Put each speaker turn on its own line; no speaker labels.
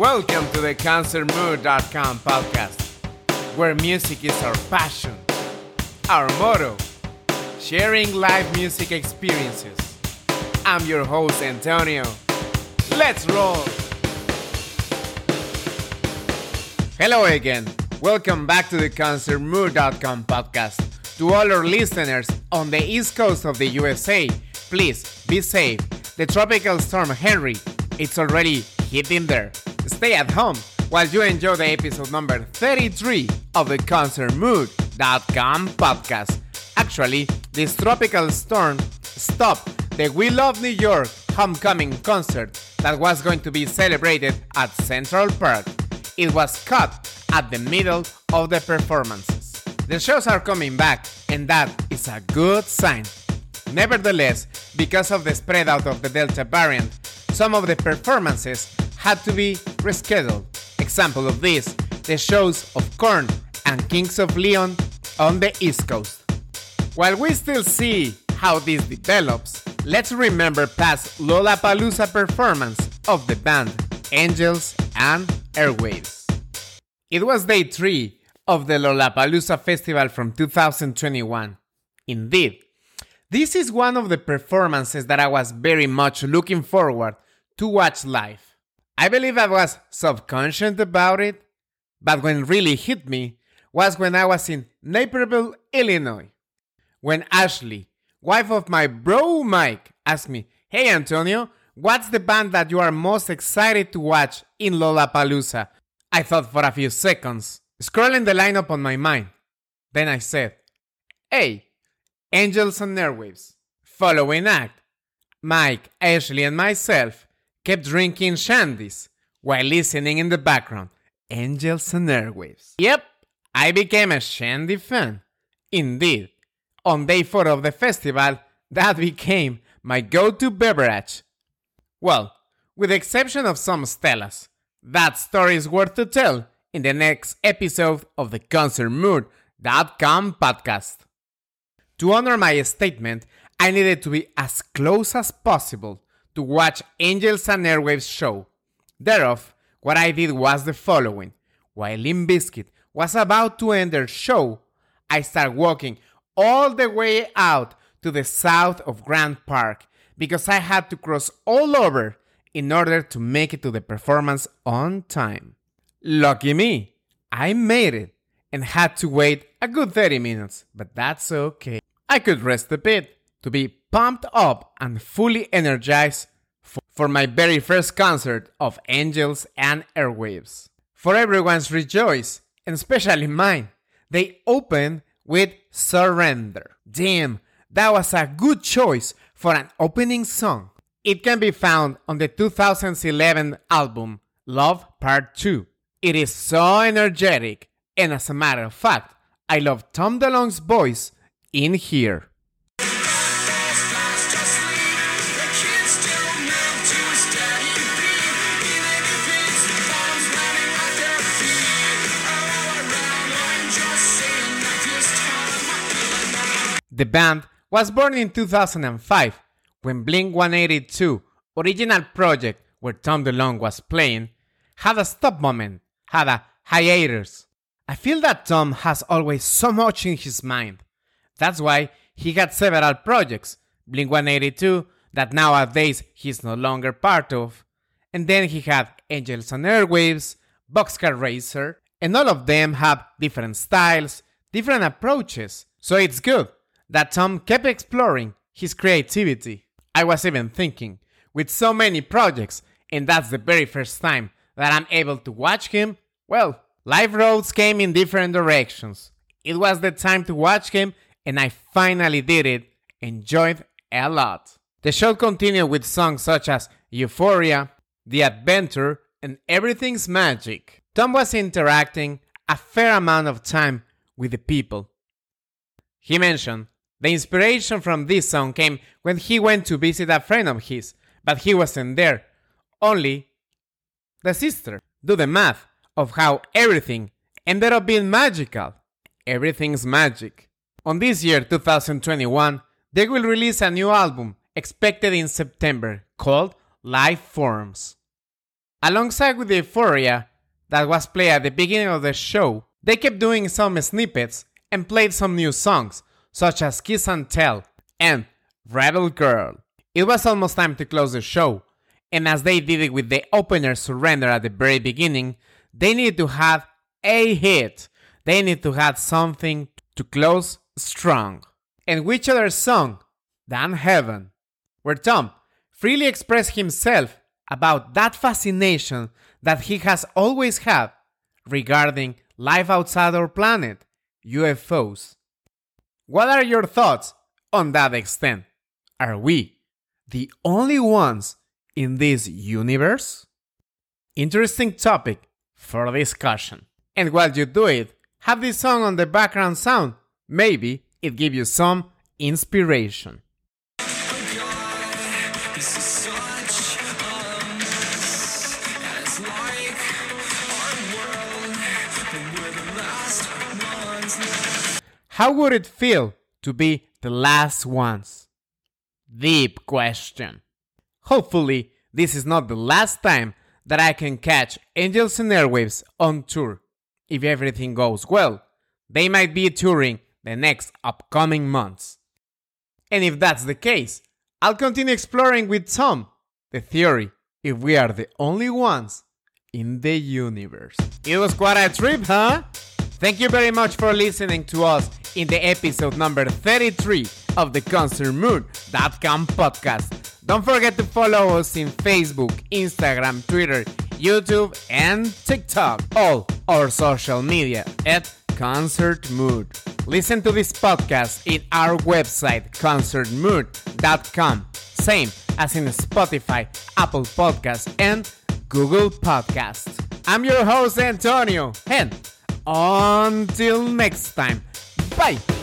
Welcome to the ConcertMood.com podcast, where music is our passion, our motto, sharing live music experiences. I'm your host, Antonio. Let's roll! Hello again. Welcome back to the ConcertMood.com podcast. To all our listeners on the east coast of the USA, please be safe. The tropical storm Henri, it's already hitting there. Stay at home while you enjoy the episode number 33 of the ConcertMood.com podcast. Actually, this tropical storm stopped the We Love New York homecoming concert that was going to be celebrated at Central Park. It was cut at the middle of the performances. The shows are coming back, and that is a good sign. Nevertheless, because of the spread out of the Delta variant, some of the performances had to be rescheduled. Example of this, the shows of Korn and Kings of Leon on the East Coast. While we still see how this develops, let's remember past Lollapalooza performance of the band Angels and Airwaves. It was day 3 of the Lollapalooza Festival from 2021. Indeed, this is one of the performances that I was very much looking forward to watch live. I believe I was subconscious about it, but when it really hit me was when I was in Naperville, Illinois. When Ashley, wife of my bro Mike, asked me, Hey Antonio, what's the band that you are most excited to watch in Lollapalooza? I thought for a few seconds Scrolling the lineup on my mind, then I said, Hey, Angels and Airwaves. Following act, Mike, Ashley, and myself kept drinking shandies while listening in the background. Angels and Airwaves. Yep, I became a shandy fan. Indeed, on day four of the festival, that became my go to beverage. Well, with the exception of some Stellas, that story is worth to tell in the next episode of the ConcertMood.com podcast. To honor my statement, I needed to be as close as possible to watch Angels and Airwaves show. Thereof, what I did was the following. While Limp Bizkit was about to end their show, I started walking all the way out to the south of Grand Park because I had to cross all over in order to make it to the performance on time. Lucky me, I made it and had to wait a good 30 minutes, but that's okay. I could rest a bit to be pumped up and fully energized for, my very first concert of Angels and Airwaves. For everyone's rejoice, and especially mine, they opened with Surrender. Damn, that was a good choice for an opening song. It can be found on the 2011 album Love Part 2. It is so energetic, and as a matter of fact, I love Tom DeLonge's voice in here. The band was born in 2005 when Blink 182, original project where Tom DeLonge was playing, had a stop moment had a hiatus. I feel that Tom has always so much in his mind. That's why he had several projects, Blink 182, that nowadays he's no longer part of, and then he had Angels and Airwaves, Boxcar Racer, and all of them have different styles, different approaches. So it's good that Tom kept exploring his creativity. I was even thinking, with so many projects, and that's the very first time that I'm able to watch him, well, life roads came in different directions. It was the time to watch him, and I finally did it. Enjoyed a lot. The show continued with songs such as Euphoria, The Adventure, and Everything's Magic. Tom was interacting a fair amount of time with the people. He mentioned the inspiration from this song came when he went to visit a friend of his, but he wasn't there, only the sister. Do the math of how everything ended up being magical. Everything's magic. On this year, 2021, they will release a new album expected in September called Life Forms. Alongside with euphoria that was played at the beginning of the show, they kept doing some snippets and played some new songs, such as Kiss and Tell and Rebel Girl. It was almost time to close the show, and as they did it with the opener Surrender at the very beginning, they needed to have a hit. They need to have something to close strong. And which other song than Heaven, where Tom freely expressed himself about that fascination that he has always had regarding life outside our planet, UFOs. What are your thoughts on that extent? Are we the only ones in this universe? Interesting topic for discussion. And while you do it, have this song on the background sound. Maybe it gives you some inspiration. How would it feel to be the last ones? Deep question. Hopefully, this is not the last time that I can catch Angels and Airwaves on tour. If everything goes well, they might be touring the next upcoming months. And if that's the case, I'll continue exploring with Tom the theory if we are the only ones in the universe. It was quite a trip, huh? Thank you very much for listening to us in the episode number 33 of the ConcertMood.com podcast. Don't forget to follow us in Facebook, Instagram, Twitter, YouTube, and TikTok. All our social media at Concert Mood. Listen to this podcast in our website, concertmood.com. Same as in Spotify, Apple Podcasts, and Google Podcast. I'm your host, Antonio, and until next time, bye!